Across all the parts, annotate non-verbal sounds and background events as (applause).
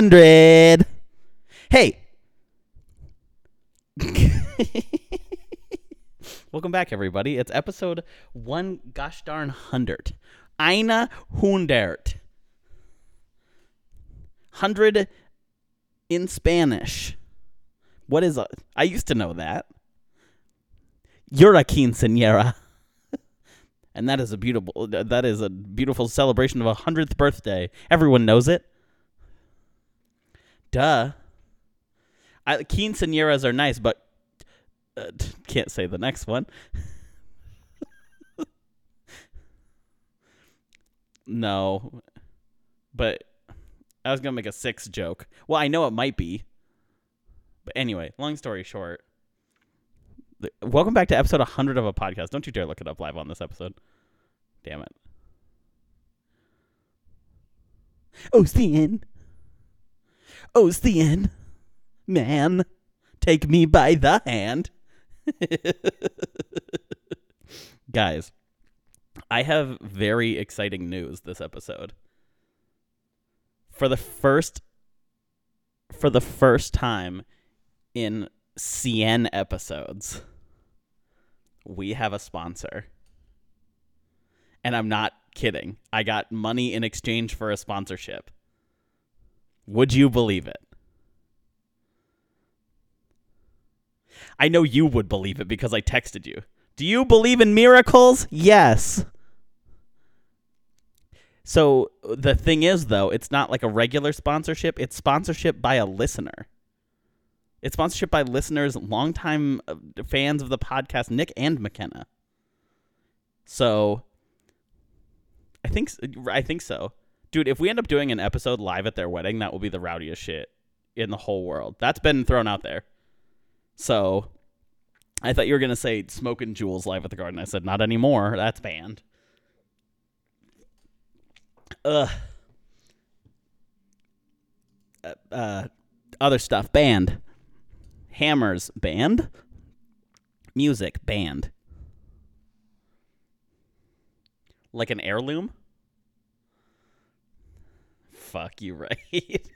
hundred. Hey. Welcome back, everybody. It's episode one gosh darn hundred. Eine hundert. Hundred in Spanish. What is a? I used to know that. You're a quinceañera. and that is a beautiful that is a beautiful celebration of a hundredth birthday. Everyone knows it. Duh. I, quinceañeras are nice, but uh, (laughs) can't say the next one. (laughs) no, but I was gonna make a six joke. Well, I know it might be, but anyway. Long story short, welcome back to episode 100 of a podcast. Don't you dare look it up live on this episode. Damn it. Oh, it's Oh, it's. Man, take me by the hand. (laughs) Guys, I have very exciting news this episode. For the first for the first time in CN episodes, we have a sponsor. And I'm not kidding. I got money in exchange for a sponsorship. Would you believe it? I know you would believe it because I texted you. Do you believe in miracles? Yes. So the thing is, though, it's not like a regular sponsorship, it's sponsorship by a listener. It's sponsorship by listeners, longtime uh, fans of the podcast, Nick and McKenna. So, I think I think so, dude. If we end up doing an episode live at their wedding, that will be the rowdiest shit in the whole world. That's been thrown out there. So, I thought you were gonna say "Smoking Jewels" live at the Garden. I said not anymore. That's banned. Ugh. Uh, uh, other stuff banned. Hammers banned. Music banned. Like an heirloom? Fuck you (laughs) right.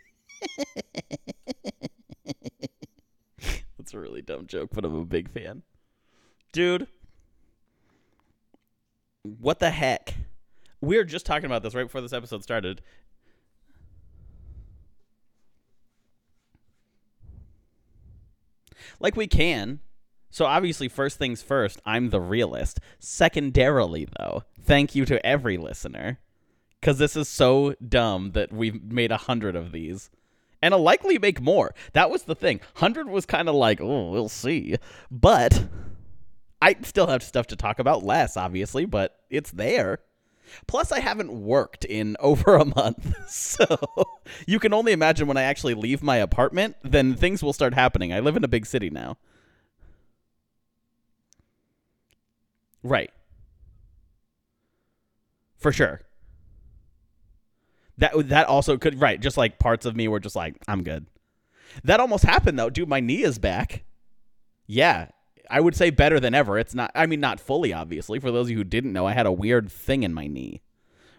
That's a really dumb joke, but I'm a big fan. Dude. What the heck? We were just talking about this right before this episode started. Like we can. So obviously, first things first, I'm the realist. Secondarily, though, thank you to every listener. Because this is so dumb that we've made a hundred of these. And I'll likely make more. That was the thing. Hundred was kind of like, oh, we'll see. But I still have stuff to talk about less, obviously, but it's there. Plus, I haven't worked in (laughs) over a month. (laughs) So you can only imagine when I actually leave my apartment, then things will start happening. I live in a big city now. Right. For sure. That that also could right, just like parts of me were just like, I'm good. That almost happened though. Dude, my knee is back. Yeah. I would say better than ever. It's not I mean not fully obviously. For those of you who didn't know, I had a weird thing in my knee,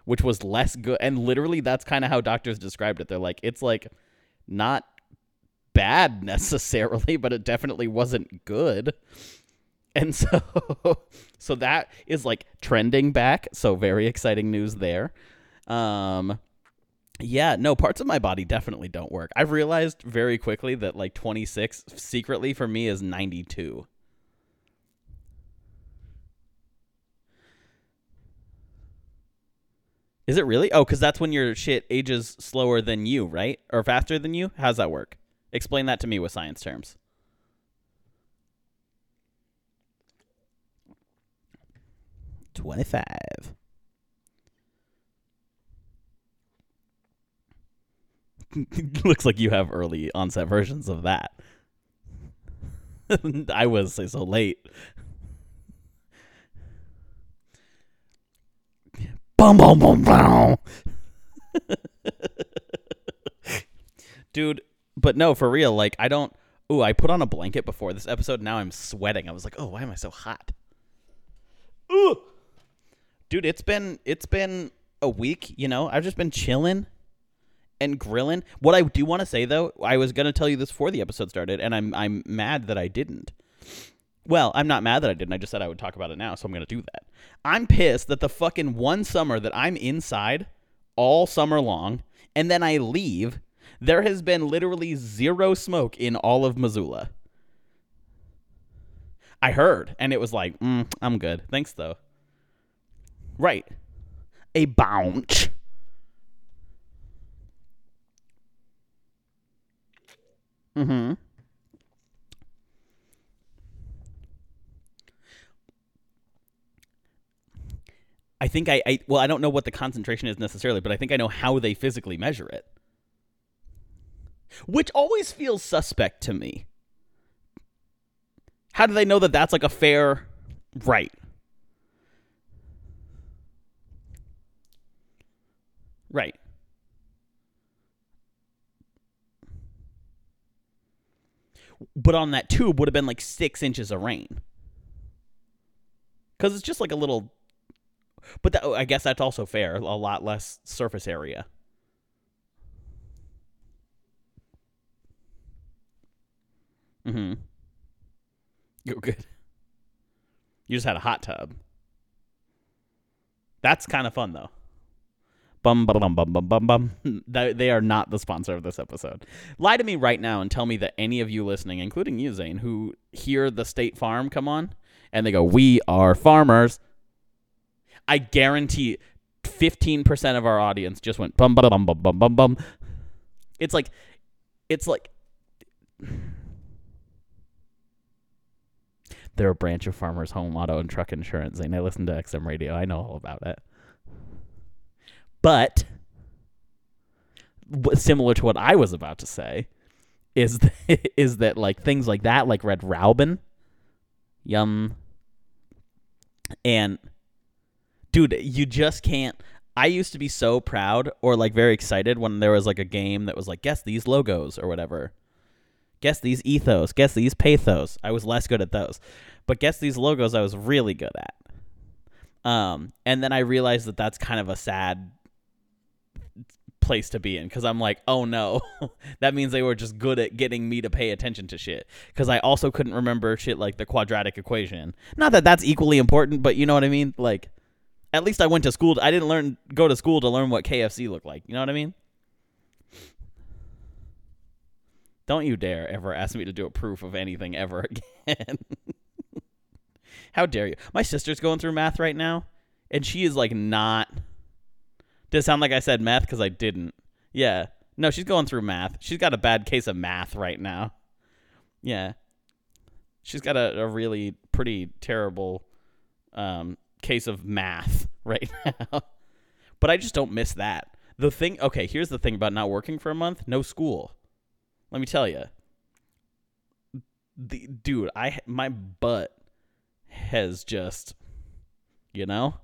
which was less good and literally that's kind of how doctors described it. They're like it's like not bad (laughs) necessarily, but it definitely wasn't good. And so (laughs) so that is like trending back, so very exciting news there. Um yeah, no, parts of my body definitely don't work. I've realized very quickly that like 26 secretly for me is 92. Is it really? Oh, because that's when your shit ages slower than you, right? Or faster than you? How's that work? Explain that to me with science terms. Twenty-five. (laughs) Looks like you have early onset versions of that. (laughs) I was so late. Boom, boom, boom, boom. (laughs) Dude, but no, for real, like I don't Ooh, I put on a blanket before this episode. Now I'm sweating. I was like, "Oh, why am I so hot?" Ooh. Dude, it's been it's been a week, you know. I've just been chilling and grilling. What I do want to say though, I was to tell you this before the episode started and I'm I'm mad that I didn't. Well, I'm not mad that I didn't. I just said I would talk about it now, so I'm to do that. I'm pissed that the fucking one summer that I'm inside all summer long and then I leave, there has been literally zero smoke in all of Missoula. I heard, and it was like, mm, I'm good. Thanks, though. Right. A bounce. Mm-hmm. I think I, I well I don't know what the concentration is necessarily, but I think I know how they physically measure it. Which always feels suspect to me. How do they know that that's like a fair right? Right. But on that tube would have been like six inches of rain. Because it's just like a little. But that, I guess that's also fair. A lot less surface area. Mm hmm. You're good. You just had a hot tub. That's kind of fun, though. Bum bum bum bum bum bum. (laughs) They are not the sponsor of this episode. Lie to me right now and tell me that any of you listening, including you, Zane, who hear the State Farm come on and they go, "We are farmers." I guarantee, fifteen percent of our audience just went bum bum bum bum bum bum. It's like, it's like. (sighs) They're a branch of Farmers Home Auto and Truck Insurance, and I listen to XM Radio. I know all about it. But similar to what I was about to say is (laughs) that, is that like things like that, like Red Robin, yum, and dude, you just can't. I used to be so proud or like very excited when there was like a game that was like guess these logos or whatever. Guess these ethos, guess these pathos. I was less good at those. But guess these logos I was really good at. Um and then I realized that that's kind of a sad place to be in because I'm like, oh no, (laughs) that means they were just good at getting me to pay attention to shit. Because I also couldn't remember shit like the quadratic equation. Not that that's equally important, but you know what I mean. Like, at least I went to school. I didn't learn go to school to learn what KFC looked like. You know what I mean? Don't you dare ever ask me to do a proof of anything ever (laughs) again. How dare you? My sister's going through math right now, and she is like not does it sound like I said math because I didn't? Yeah. No, she's going through math. She's got a bad case of math right now. Yeah. She's got a, a really pretty terrible um, case of math (laughs) right now. but I just don't miss that. The thing, okay, here's the thing about not working for a month no school. Let me tell you. The, dude, I my butt has just, you know,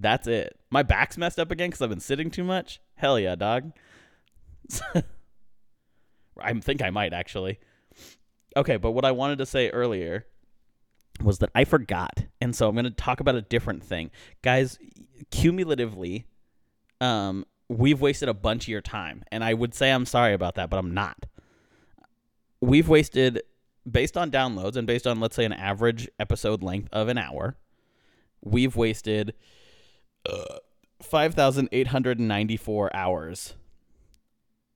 that's it. My back's messed up again because I've been sitting too much. Hell yeah, dog. (laughs) I think I might actually. Okay, but what I wanted to say earlier was that I forgot, and so I'm going to talk about a different thing, guys. Cumulatively, um, we've wasted a bunch of your time, and I would say I'm sorry about that, but I'm not. We've wasted, based on downloads and based on let's say an average episode length of an hour, we've wasted uh, 5,894 hours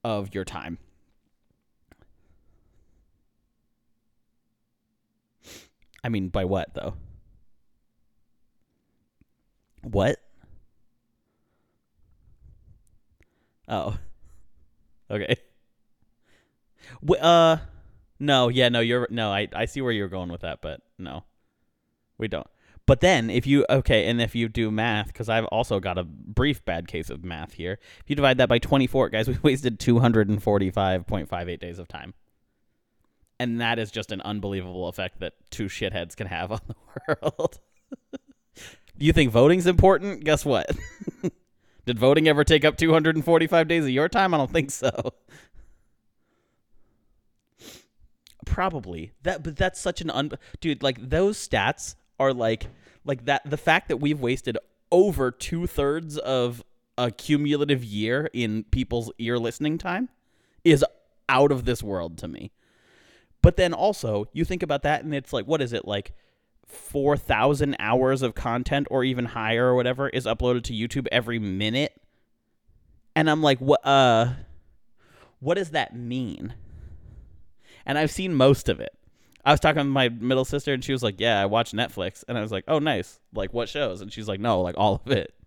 of your time. I mean, by what, though? What? Oh. (laughs) Okay. uh, no, yeah, no, you're, no, I, I see where you're going with that, but no, we don't. But then if you okay, and if you do math, because I've also got a brief bad case of math here. If you divide that by twenty four, guys, (laughs) we wasted two hundred and forty five point five eight days of time. And that is just an unbelievable effect that two shitheads can have (laughs) on the world. (laughs) You think voting's important? Guess what? Did voting ever take up 245 days of your time? I don't think so. Probably. That but that's such an un dude, like those stats are like like that the fact that we've wasted over two thirds of a cumulative year in people's ear listening time is out of this world to me. But then also, you think about that and it's like what is it like 4,000 hours of content or even higher or whatever is uploaded to YouTube every minute. And I'm like, what uh what does that mean? And I've seen most of it. I was talking with my middle sister and she was like, "Yeah, I watch Netflix." And I was like, "Oh, nice. Like what shows?" And she's like, "No, like all of it." (laughs)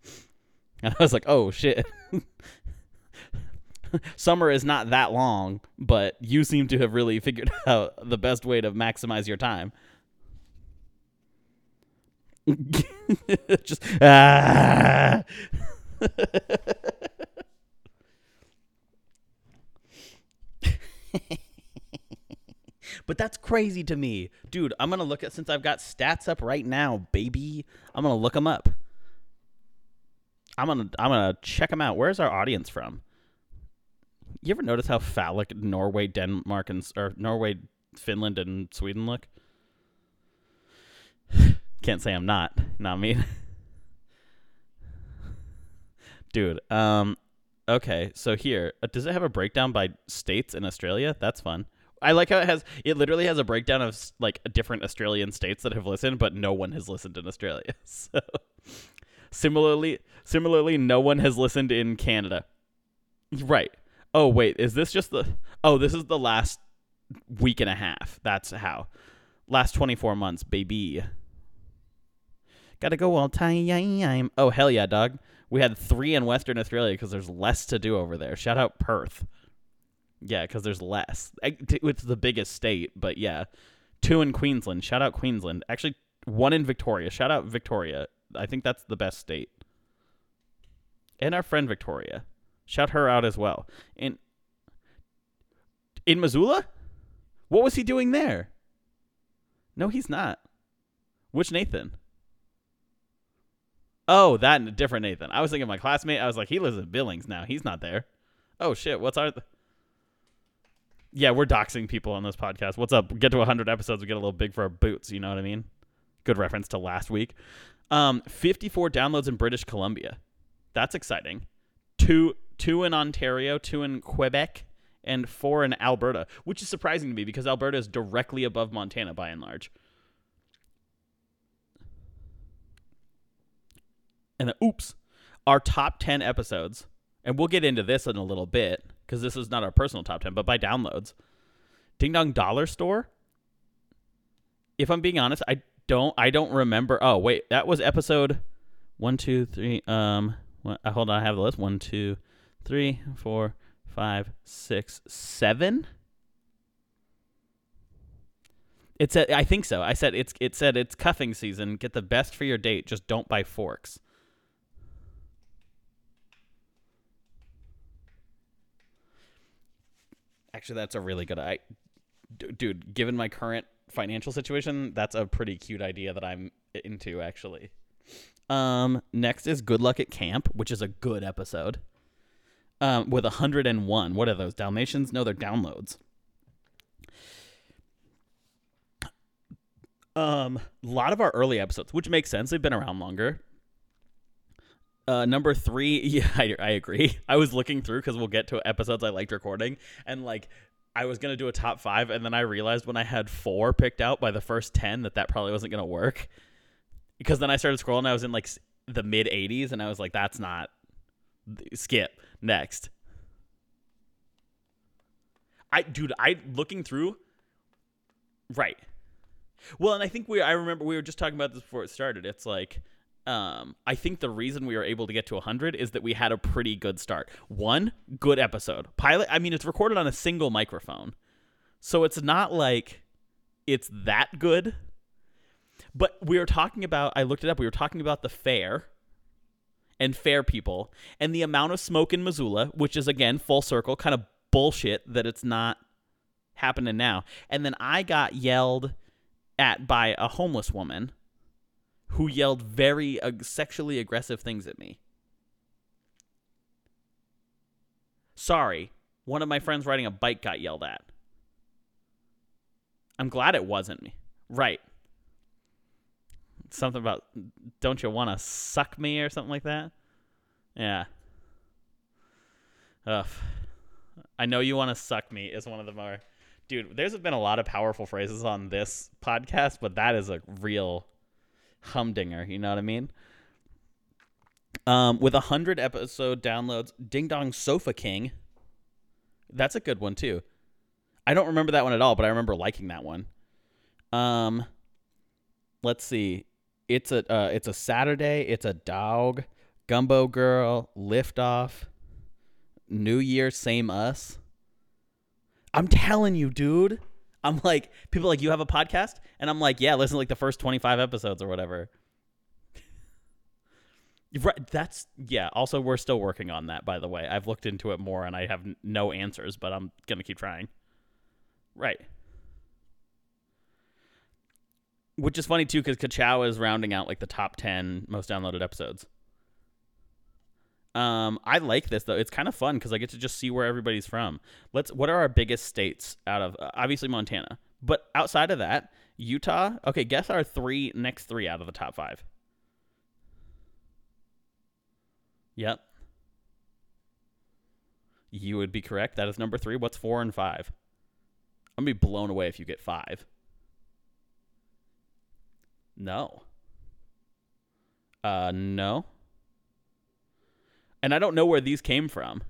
And I was like, "Oh shit." (laughs) Summer is not that long, but you seem to have really figured (laughs) out the best way to maximize your time. Just ah. But that's crazy to me, dude. I'm gonna look at since I've got stats up right now, baby. I'm gonna look them up. I'm gonna I'm gonna check them out. Where's our audience from? You ever notice how phallic Norway, Denmark, and or Norway, Finland, and Sweden look? (sighs) Can't say I'm not. Not me. (laughs) Dude, um okay, so here, uh, does it have a breakdown by states in Australia? That's fun. I like how it has it literally has a breakdown of like different Australian states that have listened, but no one has listened in Australia. (laughs) So similarly similarly no one has listened in Canada. Right. Oh wait, is this just the Oh, this is the last week and a half. That's how. Last 24 months, baby. Gotta go all time. Oh hell yeah, dog. We had three in Western Australia because there's less to do over there. Shout out Perth. Yeah, because there's less. It's the biggest state, but yeah, two in Queensland. Shout out Queensland. Actually, one in Victoria. Shout out Victoria. I think that's the best state. And our friend Victoria. Shout her out as well. In in Missoula? What was he doing there? No, he's not. Which Nathan? Oh, that different Nathan. I was thinking my classmate. I was like, he lives in Billings now. He's not there. Oh shit. What's our? Yeah, we're doxing people on this podcast. What's up? Get to 100 episodes, we get a little big for our boots. You know what I mean? Good reference to last week. Um, 54 downloads in British Columbia. That's exciting. Two, two in Ontario, two in Quebec, and four in Alberta, which is surprising to me because Alberta is directly above Montana by and large. And then, oops, our top 10 episodes, and we'll get into this in a little bit because this is not our personal top 10, but by downloads. Ding Dong Dollar Store. If I'm being honest, I don't I don't remember. Oh wait, that was episode one, two, three. Um, one, uh, hold on, I have the list. One, two, three, four, five, six, seven. It said, I think so. I said it's. It said it's cuffing season. Get the best for your date. Just don't buy forks. Actually, that's a really good. I, d- dude, given my current financial situation, that's a pretty cute idea that I'm into. Actually, um, next is Good Luck at Camp, which is a good episode. Um, with 101. What are those Dalmatians? No, they're downloads. Um, a lot of our early episodes, which makes sense, they've been around longer. Uh, number three, (laughs) yeah, I, I agree. I was looking through because we'll get to episodes I liked recording, and like I was gonna do a top five, and then I realized when I had four picked out by the first ten that that probably wasn't gonna work. Because then I started scrolling, I was in like the mid 80s, and I was like, that's not skip next. I dude, I looking through, right. Well, and I think we I remember we were just talking about this before it started. It's like um I think the reason we were able to get to 100 is that we had a pretty good start. One good episode. Pilot, I mean it's recorded on a single microphone. So it's not like it's that good. But we were talking about I looked it up. We were talking about the fair and fair people and the amount of smoke in Missoula, which is again full circle kind of bullshit that it's not happening now. And then I got yelled at by a homeless woman who yelled very uh, sexually aggressive things at me. Sorry, one of my friends riding a bike got yelled at. I'm glad it wasn't me. Right. Something about don't you want to suck me or something like that? Yeah. Ugh. I know you want to suck me is one of the more dude, there's been a lot of powerful phrases on this podcast, but that is a real humdinger, you know what I mean? Um, with a hundred episode downloads, Ding Dong Sofa King. That's a good one too. I don't remember that one at all, but I remember liking that one. Um, let's see. It's a uh, it's a Saturday. It's a dog. Gumbo Girl. Lift off. New Year. Same us. I'm telling you, dude. I'm like people like you have a podcast, and I'm like yeah, listen to like the first 25 episodes or whatever. Right, that's yeah. Also, we're still working on that. By the way, I've looked into it more, and I have no answers, but I'm gonna keep trying. Right. Which is funny too, because Kachow is rounding out like the top ten most downloaded episodes. Um, I like this though. It's kind of fun because I get to just see where everybody's from. Let's. What are our biggest states out of? Uh, obviously Montana, but outside of that, Utah. Okay, guess our three next three out of the top five. Yep. You would be correct. That is number three. What's four and five? I'm gonna be blown away if you get five. No. Uh, no. And I don't know where these came from.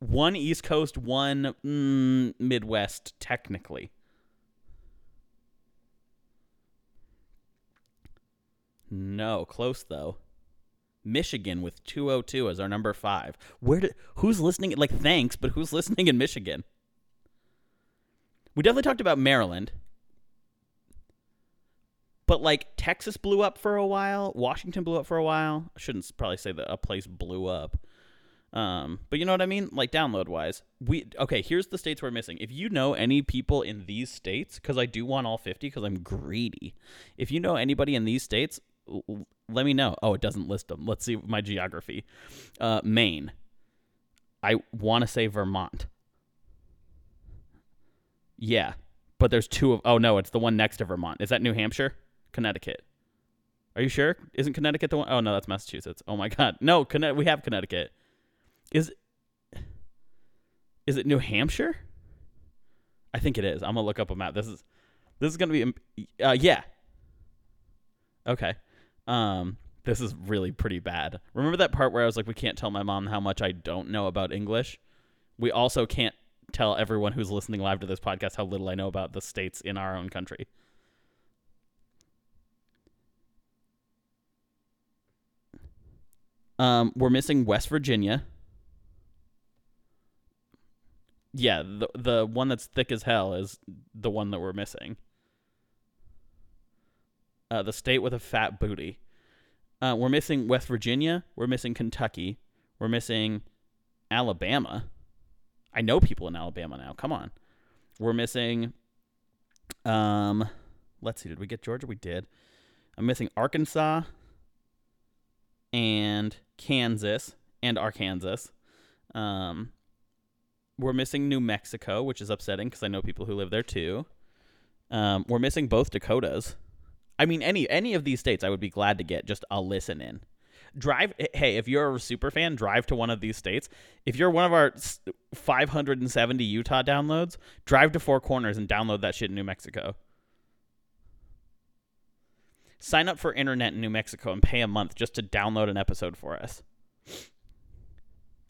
One East Coast, one mm, Midwest, technically. No, close though. Michigan with 202 as our number five. Where did who's listening? Like, thanks, but who's listening in Michigan? We definitely talked about Maryland, but like Texas blew up for a while. Washington blew up for a while. I shouldn't probably say that a place blew up. Um, but you know what I mean? Like download wise, we okay. Here's the states we're missing. If you know any people in these states, because I do want all 50, because I'm greedy. If you know anybody in these states, l- let me know. Oh, it doesn't list them. Let's see my geography. Uh, Maine. I want to say Vermont. Yeah, but there's two of. Oh no, it's the one next to Vermont. Is that New Hampshire? Connecticut. Are you sure? Isn't Connecticut the one? Oh no, that's Massachusetts. Oh my God, no, Conne- we have Connecticut. Is is it New Hampshire? I think it is. I'm gonna look up a map. This is this is gonna be. Uh, yeah. Okay. Um, this is really pretty bad. Remember that part where I was like, we can't tell my mom how much I don't know about English. We also can't tell everyone who's listening live to this podcast how little I know about the states in our own country. Um, we're missing West Virginia. Yeah, the the one that's thick as hell is the one that we're missing. Uh, the state with a fat booty. Uh, we're missing West Virginia. We're missing Kentucky. We're missing Alabama. I know people in Alabama now. Come on. We're missing. Um, let's see. Did we get Georgia? We did. I'm missing Arkansas and Kansas and Arkansas. Um, we're missing New Mexico, which is upsetting because I know people who live there too. Um, we're missing both Dakotas. I mean, any any of these states, I would be glad to get just a listen in. Drive, hey, if you're a super fan, drive to one of these states. If you're one of our 570 Utah downloads, drive to Four Corners and download that shit in New Mexico. Sign up for internet in New Mexico and pay a month just to download an episode for us.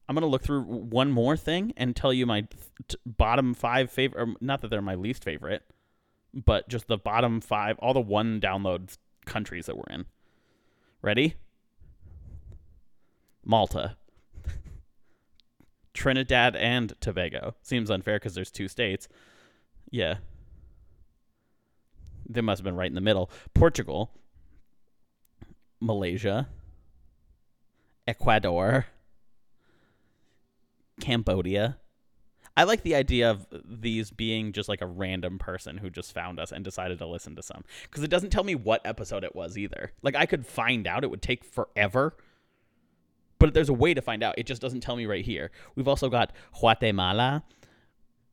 I'm gonna look through one more thing and tell you my t- bottom five favorite. Not that they're my least favorite, but just the bottom five, all the one download countries that we're in. Ready? Malta, (laughs) Trinidad, and Tobago. Seems unfair because there's two states. Yeah. They must have been right in the middle. Portugal, Malaysia, Ecuador, Cambodia. I like the idea of these being just like a random person who just found us and decided to listen to some because it doesn't tell me what episode it was either. Like I could find out; it would take forever. But there's a way to find out. It just doesn't tell me right here. We've also got Guatemala.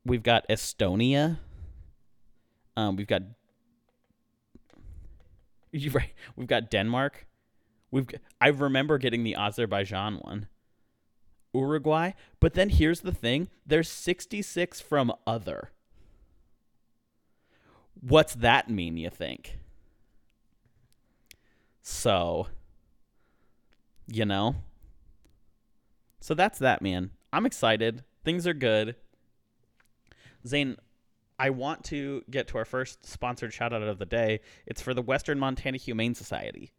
We've got Estonia. Um, we've got you're (laughs) right. We've got Denmark. We've I remember getting the Azerbaijan one. Uruguay, but then here's the thing, there's 66 from other. What's that mean, you think? So, you know. So that's that, man. I'm excited. Things are good. Zane, I want to get to our first sponsored shout out of the day. It's for the Western Montana Humane Society,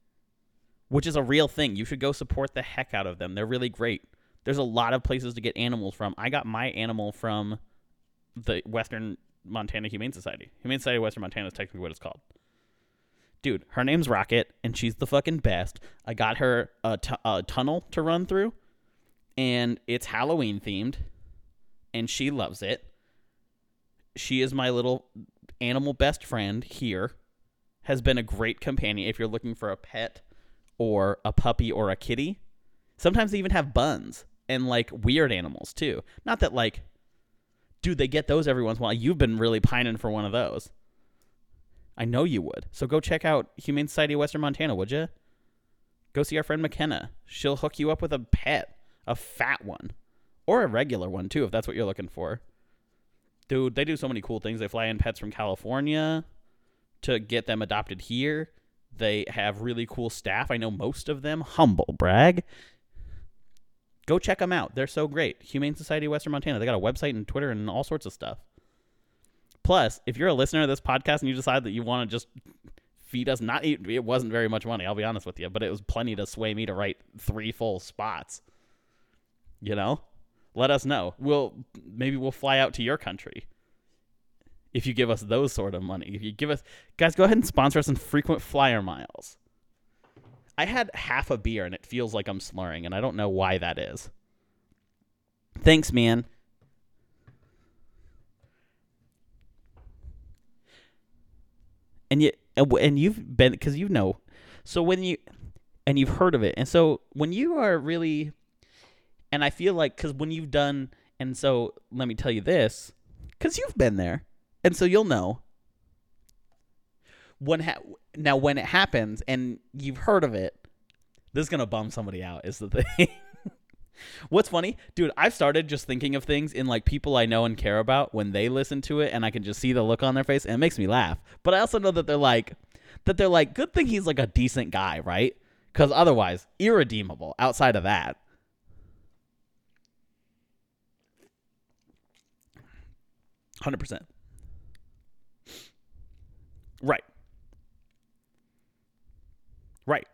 which is a real thing. You should go support the heck out of them. They're really great. There's a lot of places to get animals from. I got my animal from the Western Montana Humane Society. Humane Society of Western Montana is technically what it's called. Dude, her name's Rocket, and she's the fucking best. I got her a, tu- a tunnel to run through, and it's Halloween themed, and she loves it. She is my little animal best friend here. Has been a great companion if you're looking for a pet or a puppy or a kitty. Sometimes they even have buns and like weird animals too. Not that like, dude, they get those every once in a while. You've been really pining for one of those. I know you would. So go check out Humane Society of Western Montana, would you? Go see our friend McKenna. She'll hook you up with a pet, a fat one, or a regular one too, if that's what you're looking for. Dude, they do so many cool things. They fly in pets from California to get them adopted here. They have really cool staff. I know most of them. Humble brag. Go check them out. They're so great. Humane Society of Western Montana. They got a website and Twitter and all sorts of stuff. Plus, if you're a listener of this podcast and you decide that you want to just feed us, not eat, it wasn't very much money. I'll be honest with you, but it was plenty to sway me to write three full spots. You know, let us know. We'll maybe we'll fly out to your country if you give us those sort of money. If you give us guys, go ahead and sponsor us in frequent flyer miles. I had half a beer and it feels like I'm slurring, and I don't know why that is. Thanks, man. And you and you've been because you know, so when you and you've heard of it, and so when you are really, and I feel like because when you've done, and so let me tell you this, because you've been there, and so you'll know. When ha- now when it happens and you've heard of it, this is gonna bum somebody out. Is the thing. (laughs) What's funny, dude? I've started just thinking of things in like people I know and care about when they listen to it, and I can just see the look on their face, and it makes me laugh. But I also know that they're like, that they're like, good thing he's like a decent guy, right? Because otherwise, irredeemable. Outside of that, hundred percent, right, right.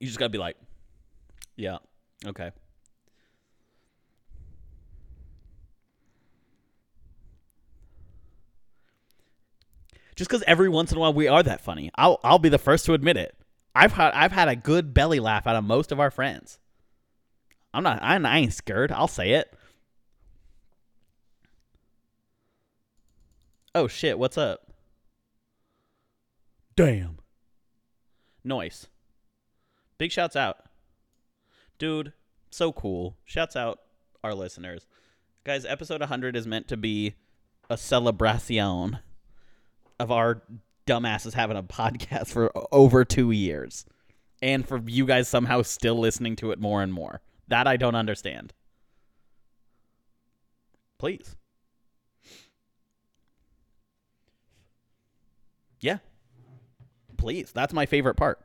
You just gotta be like, yeah, okay. just because every once in a while we are that funny. I'll I'll be the first to admit it. I've had I've had a good belly laugh out of most of our friends. I'm not I, I ain't scared. I'll say it. Oh shit! What's up? Damn. Noise. Big shouts out, dude. So cool. Shouts out our listeners, guys. Episode 100 is meant to be a celebration of our dumbasses having a podcast for over two years and for you guys somehow still listening to it more and more. That I don't understand. Please. Yeah. Please. That's my favorite part.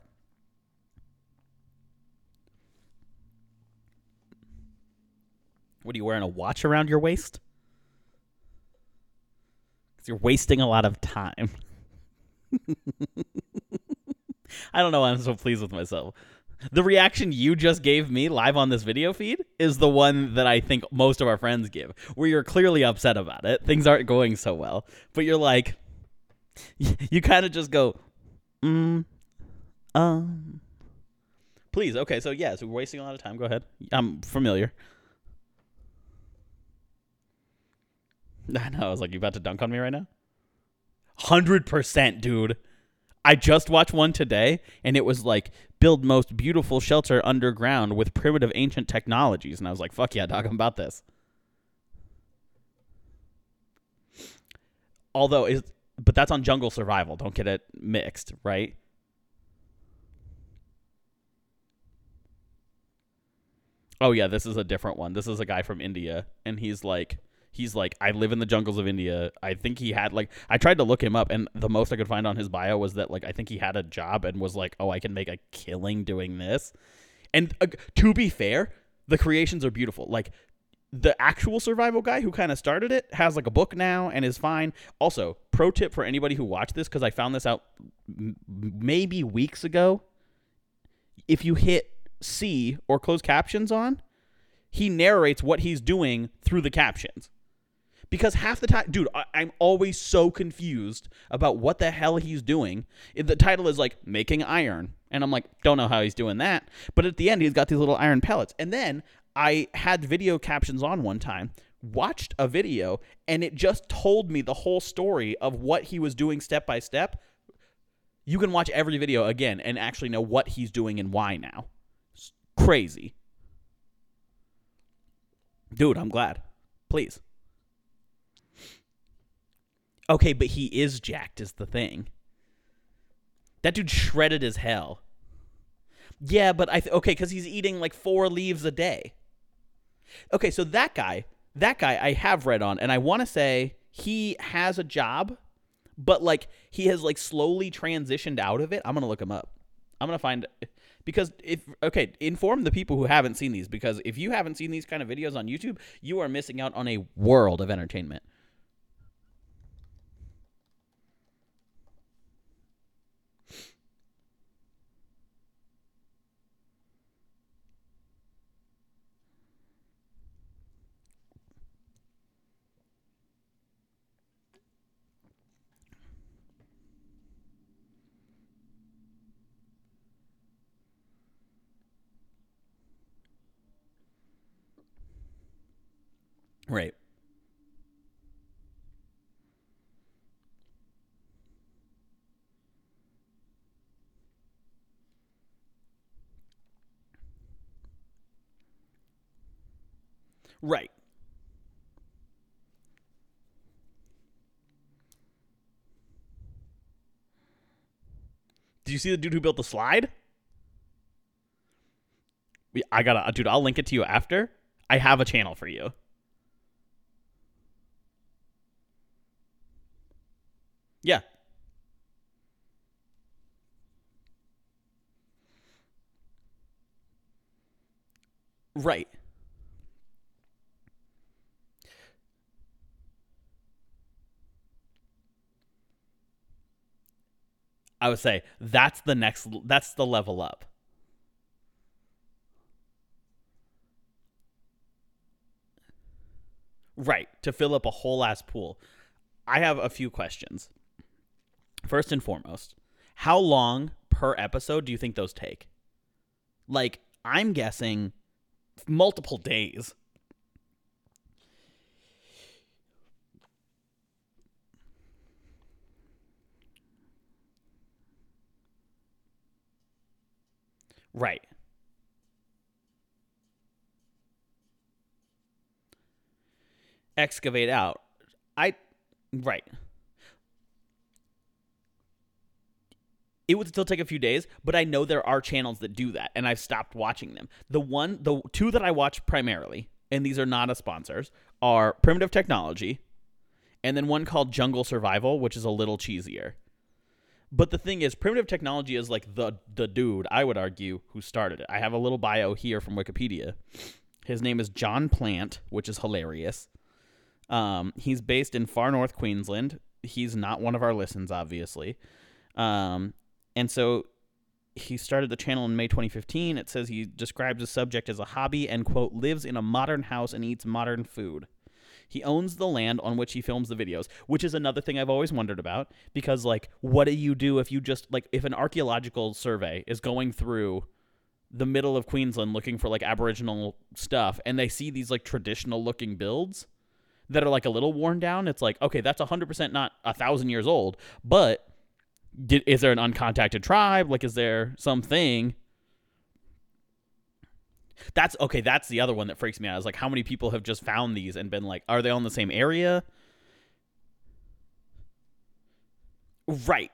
What are you wearing a watch around your waist? Because you're wasting a lot of time. (laughs) I don't know why I'm so pleased with myself. The reaction you just gave me live on this video feed is the one that I think most of our friends give, where you're clearly upset about it. Things aren't going so well, but you're like, (laughs) you kind of just go, mm, um. Please, okay, so yeah, so we're wasting a lot of time. Go ahead. I'm familiar. (laughs) I know. I was like, you about to dunk on me right now? Hundred percent, dude. I just watched one today, and it was like build most beautiful shelter underground with primitive ancient technologies, and I was like, fuck yeah, dog, I'm about this. Although is but that's on jungle survival. Don't get it mixed, right? Oh yeah, this is a different one. This is a guy from India, and he's like, he's like, I live in the jungles of India. I think he had like, I tried to look him up, and the most I could find on his bio was that like, I think he had a job and was like, oh, I can make a killing doing this. And uh, to be fair, the creations are beautiful. Like the actual survival guy who kind of started it has like a book now and is fine. Also, pro tip for anybody who watched this because I found this out m- maybe weeks ago. If you hit C or closed captions on, he narrates what he's doing through the captions. Because half the time, dude, I- I'm always so confused about what the hell he's doing. The title is like making iron, and I'm like, don't know how he's doing that. But at the end, he's got these little iron pellets. And then I had video captions on one time, watched a video, and it just told me the whole story of what he was doing step by step. You can watch every video again and actually know what he's doing and why now. It's crazy. Dude, I'm glad. Please. Okay, but he is jacked, is the thing. That dude shredded as hell. Yeah, but I th- okay because he's eating like four leaves a day. Okay, so that guy, that guy, I have read on, and I want to say he has a job, but like he has like slowly transitioned out of it. I'm gonna look him up. I'm gonna find because if okay, inform the people who haven't seen these because if you haven't seen these kind of videos on YouTube, you are missing out on a world of entertainment. Right. Right. Did you see the dude who built the slide? I gotta, dude. I'll link it to you after. I have a channel for you. Yeah. Right. I would say that's the next that's the level up. Right, to fill up a whole ass pool. I have a few questions. First and foremost, how long per episode do you think those take? Like, I'm guessing multiple days. Right. Excavate out. I right. It would still take a few days, but I know there are channels that do that, and I've stopped watching them. The one, the two that I watch primarily, and these are not as sponsors, are Primitive Technology, and then one called Jungle Survival, which is a little cheesier. But the thing is, primitive technology is like the the dude I would argue who started it. I have a little bio here from Wikipedia. His name is John Plant, which is hilarious. Um, he's based in far north Queensland. He's not one of our listens, obviously. Um, and so he started the channel in May 2015. It says he describes the subject as a hobby and quote lives in a modern house and eats modern food. He owns the land on which he films the videos, which is another thing I've always wondered about because like what do you do if you just like if an archaeological survey is going through the middle of Queensland looking for like aboriginal stuff and they see these like traditional looking builds, that are like a little worn down, it's like, okay, that's 100% not a thousand years old, but did, is there an uncontacted tribe? Like, is there something? That's okay. That's the other one that freaks me out. Is like how many people have just found these and been like, are they all in the same area? Right.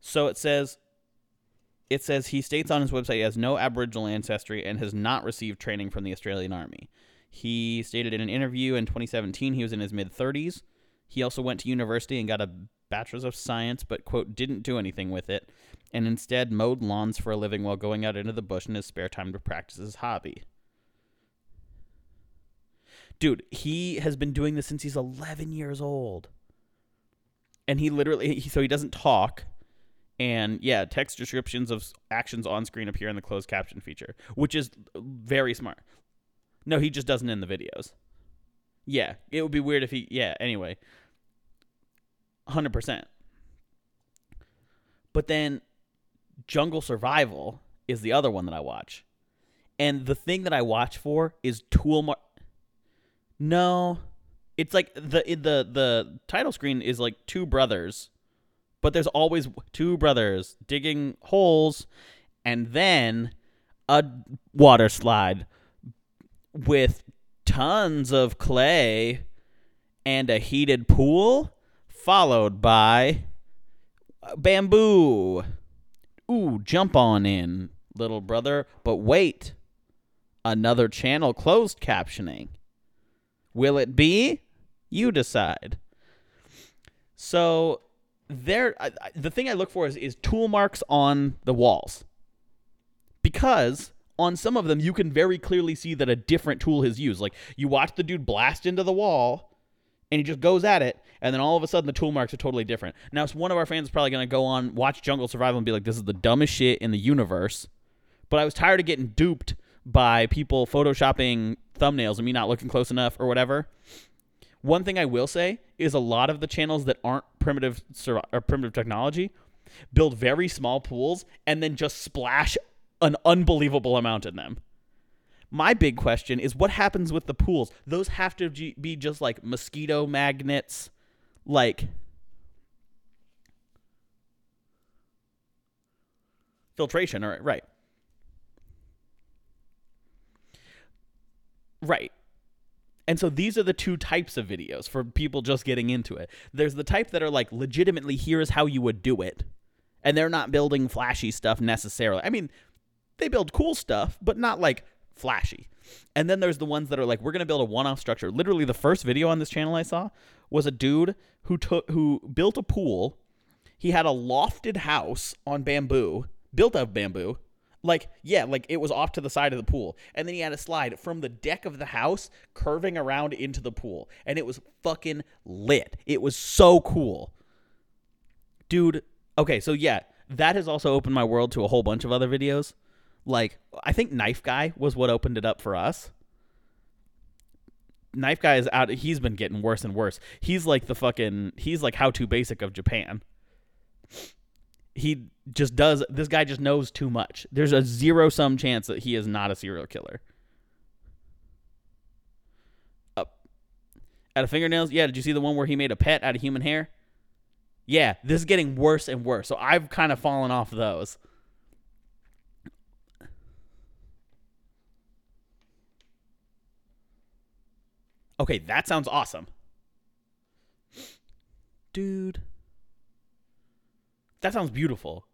So it says it says he states on his website he has no Aboriginal ancestry and has not received training from the Australian Army. He stated in an interview in 2017 he was in his mid 30s. He also went to university and got a bachelor's of science, but quote didn't do anything with it, and instead mowed lawns for a living while going out into the bush in his spare time to practice his hobby. Dude, he has been doing this since he's 11 years old. And he literally, so he doesn't talk. And yeah, text descriptions of actions on screen appear in the closed caption feature, which is very smart. No, he just doesn't in the videos. Yeah, it would be weird if he, yeah, anyway. 100%. But then Jungle Survival is the other one that I watch. And the thing that I watch for is tool mar- No. It's like the the the title screen is like two brothers. But there's always two brothers digging holes and then a water slide with tons of clay and a heated pool followed by bamboo. Ooh, jump on in, little brother. But wait, another channel closed captioning. Will it be? You decide. So there, I, the thing I look for is, is tool marks on the walls, because on some of them you can very clearly see that a different tool is used. Like you watch the dude blast into the wall, and he just goes at it, and then all of a sudden the tool marks are totally different. Now, one of our fans is probably going to go on, watch Jungle Survival, and be like, this is the dumbest shit in the universe. But I was tired of getting duped by people photoshopping thumbnails and me not looking close enough or whatever. One thing I will say is a lot of the channels that aren't primitive sur- or primitive technology build very small pools and then just splash an unbelievable amount in them. My big question is what happens with the pools? Those have to be just like mosquito magnets, like filtration, all right, right. Right. And so these are the two types of videos for people just getting into it. There's the type that are like legitimately here's how you would do it. And they're not building flashy stuff necessarily. I mean, they build cool stuff, but not like flashy. And then there's the ones that are like, we're gonna build a one-off structure. Literally, the first video on this channel I saw was a dude who took who built a pool. He had a lofted house on bamboo, built of bamboo. Like, yeah, like it was off to the side of the pool. And then he had a slide from the deck of the house curving around into the pool. And it was fucking lit. It was so cool. Dude, okay, so yeah, that has also opened my world to a whole bunch of other videos. Like, I think Knife Guy was what opened it up for us. Knife Guy is out. He's been getting worse and worse. He's like the fucking. He's like how to basic of Japan. He just does. This guy just knows too much. There's a zero sum chance that he is not a serial killer. Up. Out of fingernails? Yeah. Did you see the one where he made a pet out of human hair? Yeah. This is getting worse and worse. So I've kind of fallen off those. Okay, that sounds awesome. Dude. That sounds beautiful.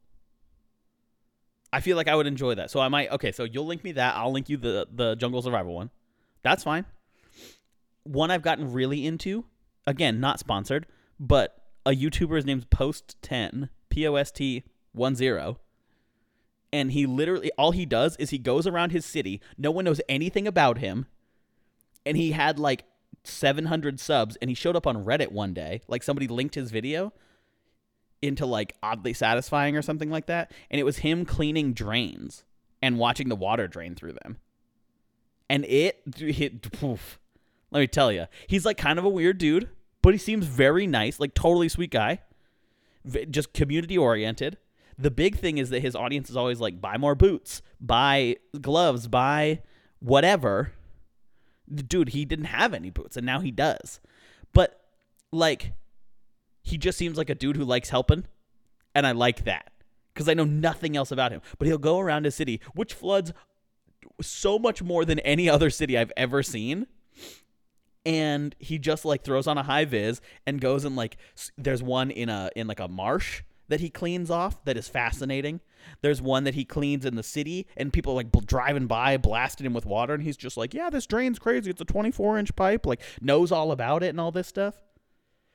I feel like I would enjoy that. So I might okay, so you'll link me that. I'll link you the the jungle survival one. That's fine. One I've gotten really into, again, not sponsored, but a YouTuber's name's Post 10, P O S T 10 and he literally all he does is he goes around his city no one knows anything about him and he had like 700 subs and he showed up on reddit one day like somebody linked his video into like oddly satisfying or something like that and it was him cleaning drains and watching the water drain through them. And it hit poof, let me tell you he's like kind of a weird dude but he seems very nice like totally sweet guy just community oriented. The big thing is that his audience is always like buy more boots buy gloves buy whatever Dude, he didn't have any boots and now he does. But like he just seems like a dude who likes helping and I like that because I know nothing else about him. But he'll go around a city which floods so much more than any other city I've ever seen. And he just like throws on a high vis and goes and like there's one in a in like a marsh that he cleans off that is fascinating. There's one that he cleans in the city and people like driving by blasting him with water and he's just like, "Yeah, this drain's crazy. It's a 24-inch pipe." Like knows all about it and all this stuff.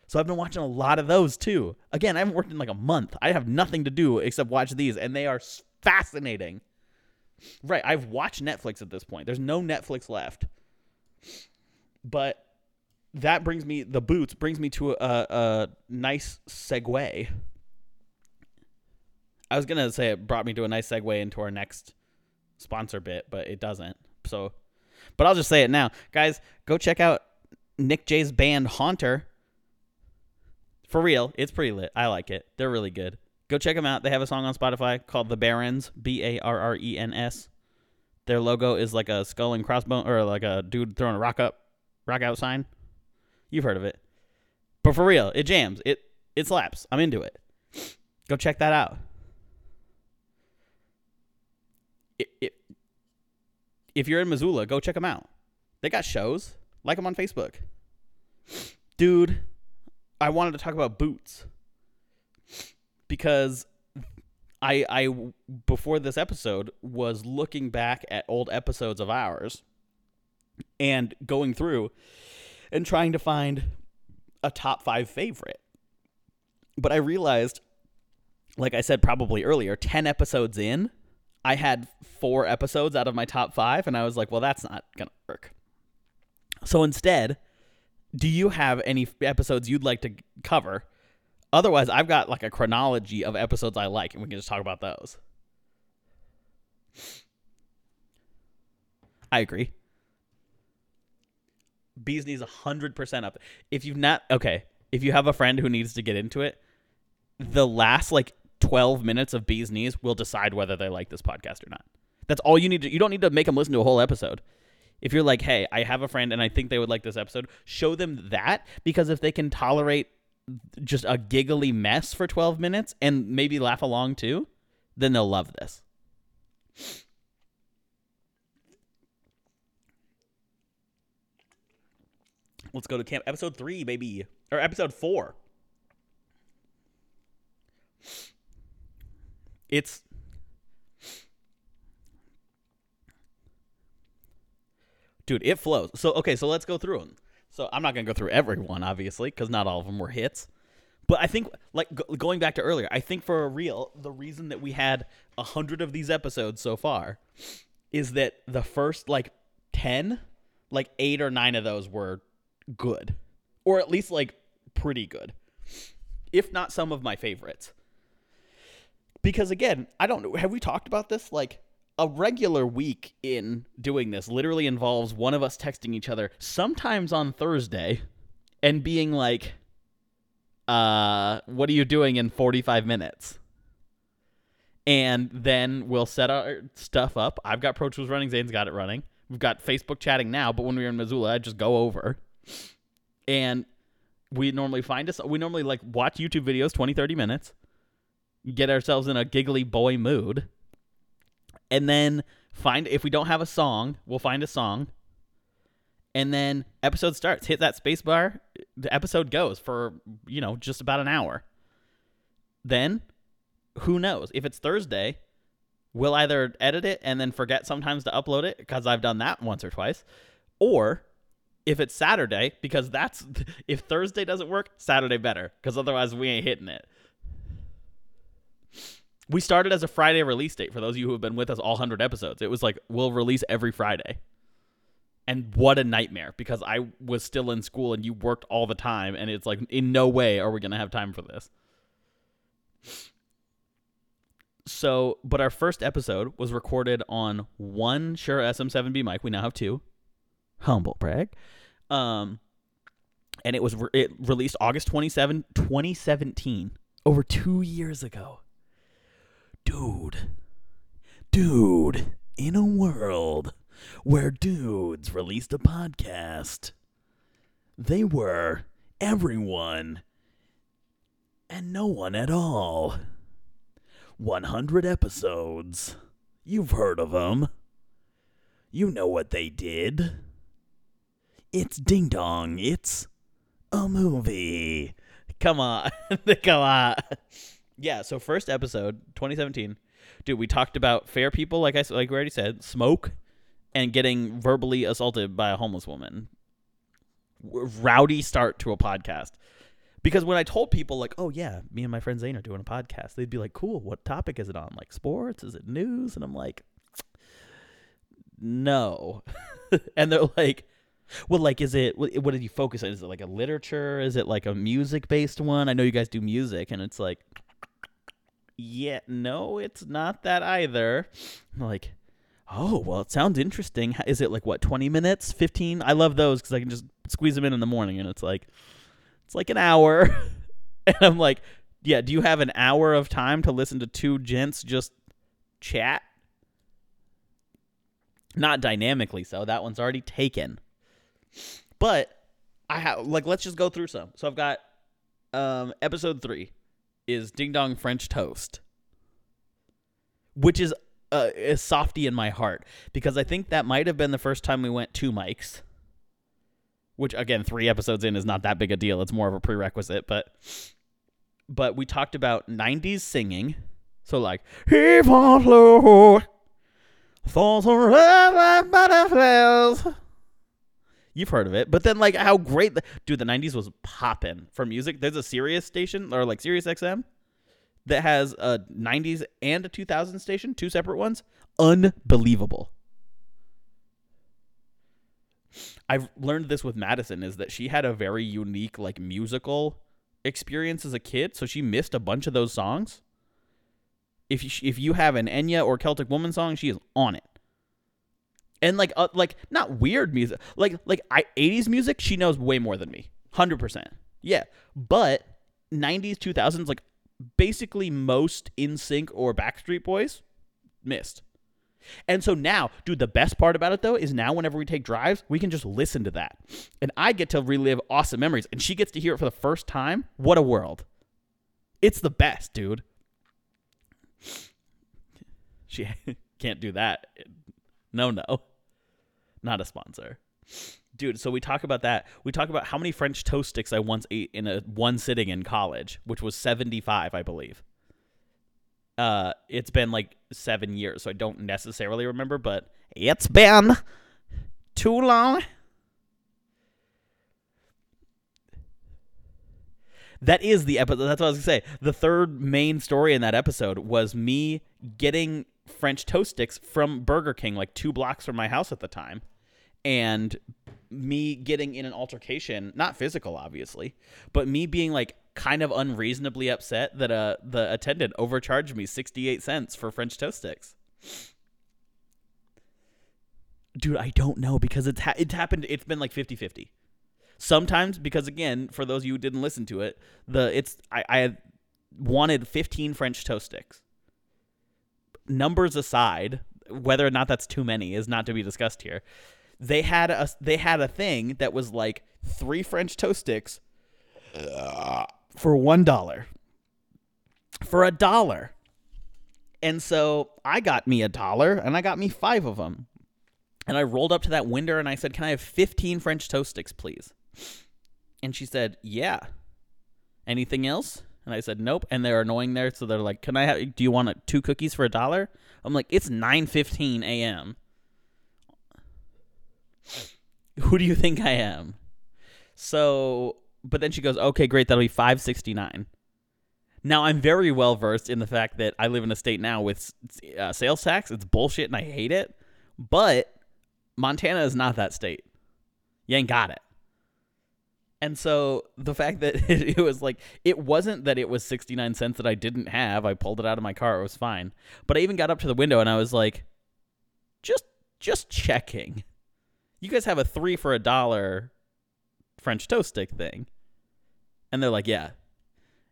So I've been watching a lot of those too. Again, I haven't worked in like a month. I have nothing to do except watch these, and they are fascinating. Right, I've watched Netflix at this point. There's no Netflix left. But that brings me the boots brings me to a, a nice segue. I was gonna say it brought me to a nice segue into our next sponsor bit, but it doesn't. So, but I'll just say it now, guys. Go check out Nick J's band Haunter. For real, it's pretty lit. I like it. They're really good. Go check them out. They have a song on Spotify called The Barrens, B A R R E N S. Their logo is like a skull and crossbone, or like a dude throwing a rock up, rock out sign. You've heard of it, but for real, it jams. It it slaps. I'm into it. Go check that out. If you're in Missoula, go check them out. They got shows. Like them on Facebook. Dude, I wanted to talk about boots because I I before this episode was looking back at old episodes of ours and going through and trying to find a top 5 favorite. But I realized like I said probably earlier, 10 episodes in, I had 4 episodes out of my top 5 and I was like, well that's not going to work. So instead, do you have any episodes you'd like to cover? Otherwise, I've got like a chronology of episodes I like, and we can just talk about those. I agree. Bees Knees 100% up. If you've not, okay, if you have a friend who needs to get into it, the last like 12 minutes of Bees Knees will decide whether they like this podcast or not. That's all you need to, you don't need to make them listen to a whole episode if you're like, hey, I have a friend and I think they would like this episode, show them that because if they can tolerate just a giggly mess for 12 minutes and maybe laugh along too, then they'll love this. Let's go to camp episode three, baby, or episode four. It's dude it flows. So okay so let's go through them so i'm not gonna go through every one obviously because not all of them were hits. But i think like go- going back to earlier i think for a real the reason that we had a hundred of these episodes so far is that the first like 10 like eight or nine of those were good. Or at least like pretty good. If not some of my favorites because again i don't know have we talked about this? Like a regular week in doing this literally involves one of us texting each other sometimes on thursday and being like uh what are you doing in 45 minutes? And then we'll set our stuff up. I've got pro tools running zane's got it running. We've got facebook chatting now but when we were in missoula i'd just go over. And we normally find us we normally like watch youtube videos 20 30 minutes get ourselves in a giggly boy mood. And then find if we don't have a song we'll find a song. And then episode starts. Hit that space bar. The episode goes for you know just about an hour. Then who knows? If it's thursday we'll either edit it and then forget sometimes to upload it because i've done that once or twice. Or if it's saturday because that's (laughs) if thursday doesn't work saturday better because otherwise we ain't hitting it we started as a Friday release date for those of you who have been with us all 100 episodes. It was like we'll release every Friday. And what a nightmare because I was still in school and you worked all the time and it's like in no way are we going to have time for this. So, but our first episode was recorded on one Shure SM7B mic. We now have two. Humble brag. Um and it was re- it released August 27 2017 over 2 years ago dude, dude, in a world where dudes released a podcast. They were everyone and no one at all. 100 episodes. You've heard of them. You know what they did. It's Ding Dong. It's a movie. Come on. (laughs) Come on. Yeah, so first episode, 2017. Dude, we talked about fair people, like I like we already said, smoke, and getting verbally assaulted by a homeless woman. Rowdy start to a podcast. Because when I told people, like, oh, yeah, me and my friend Zane are doing a podcast, they'd be like, cool, what topic is it on? Like sports? Is it news? And I'm like, no. (laughs) and they're like, well, like, is it, what, what did you focus on? Is it like a literature? Is it like a music based one? I know you guys do music. And it's like, yeah, no, it's not that either. Like, oh, well, it sounds interesting. Is it like what, 20 minutes, 15? I love those because I can just squeeze them in in the morning and it's like, it's like an hour. (laughs) and I'm like, yeah, do you have an hour of time to listen to two gents just chat? Not dynamically so. That one's already taken. But I have like let's just go through some. So I've got um episode 3 is Ding Dong French Toast. Which is uh, a softy in my heart because I think that might have been the first time we went two mics. Which again, 3 episodes in is not that big a deal. It's more of a prerequisite, but but we talked about 90s singing. So like, around like butterflies. You've heard of it, but then like how great, the, dude, the '90s was popping for music. There's a Sirius station or like Sirius XM that has a '90s and a 2000 station, two separate ones. Unbelievable. I've learned this with Madison is that she had a very unique like musical experience as a kid, so she missed a bunch of those songs. If you, if you have an Enya or Celtic Woman song, she is on it. And like uh, like not weird music, like like I 80s music, she knows way more than me. 100%. Yeah. But 90s 2000s like basically most NSYNC or Backstreet Boys missed. And so now, dude, the best part about it though is now whenever we take drives, we can just listen to that. And I get to relive awesome memories and she gets to hear it for the first time. What a world. It's the best, dude. She (laughs) can't do that. No, no. Not a sponsor. Dude, so we talk about that. We talk about how many French toast sticks I once ate in a one sitting in college, which was 75, I believe. Uh, it's been like seven years, so I don't necessarily remember, but it's been too long. That is the episode. That's what I was gonna say. The third main story in that episode was me getting French toast sticks from Burger King, like two blocks from my house at the time, and me getting in an altercation, not physical, obviously, but me being like kind of unreasonably upset that uh the attendant overcharged me sixty eight cents for French toast sticks. Dude, I don't know because it's ha- it's happened. It's been like 50-50 sometimes because again for those of you who didn't listen to it the it's i, I wanted 15 french toast sticks numbers aside whether or not that's too many is not to be discussed here they had a they had a thing that was like three french toast sticks for one dollar for a dollar and so i got me a dollar and i got me five of them and I rolled up to that window and I said, Can I have 15 French toast sticks, please? And she said, Yeah. Anything else? And I said, Nope. And they're annoying there. So they're like, Can I have, do you want a, two cookies for a dollar? I'm like, It's 9 15 a.m. Who do you think I am? So, but then she goes, Okay, great. That'll be 569. Now, I'm very well versed in the fact that I live in a state now with uh, sales tax. It's bullshit and I hate it. But Montana is not that state. You ain't got it. And so the fact that (laughs) it, was like, it wasn't that it was 69 cents that I didn't have. I pulled it out of my car. It was fine. But I even got up to the window and I was like, just, just checking. You guys have a three for a dollar French toast stick thing. And they're like, yeah.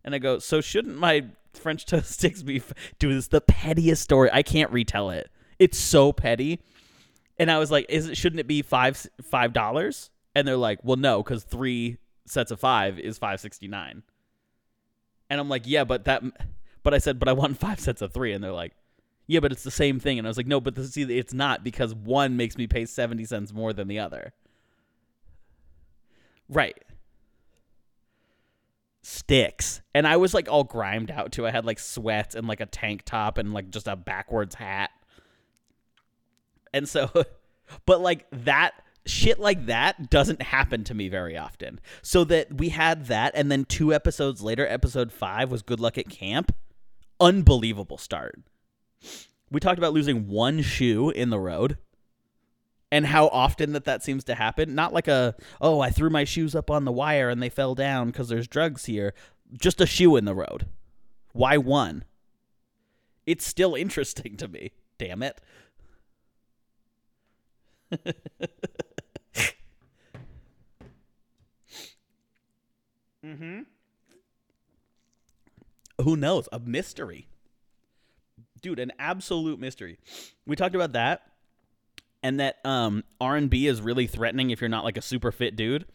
And I go, so shouldn't my French (laughs) toast sticks be, f-? dude, it's the pettiest story. I can't retell it. It's so petty And I was like, "Is it shouldn't it be five five dollars?" And they're like, "Well, no, because three sets of five is five sixty nine. And I'm like, "Yeah, but that." But I said, "But I want (laughs) five sets of three. And they're like, "Yeah, but it's the same thing." And I was like, "No, but see, it's not because one makes me pay seventy cents more than the other." Right. Sticks. And I was like all grimed out too. I had like sweats and like a tank top and like just a backwards hat. And so, (laughs) but like that shit like that doesn't happen to me very often. So that we had that, and then two episodes later, episode five was Good Luck at Camp. Unbelievable start. We talked about losing one shoe in the road and how often that that seems to happen. Not like a, oh, I threw my shoes up on the wire and they fell down because there's drugs here. Just a shoe in the road. Why one? It's still interesting to me. Damn it. mm-hmm. Who knows? A mystery. Dude, an absolute mystery. We talked about that and that um R&B is really threatening if you're not like a super fit dude.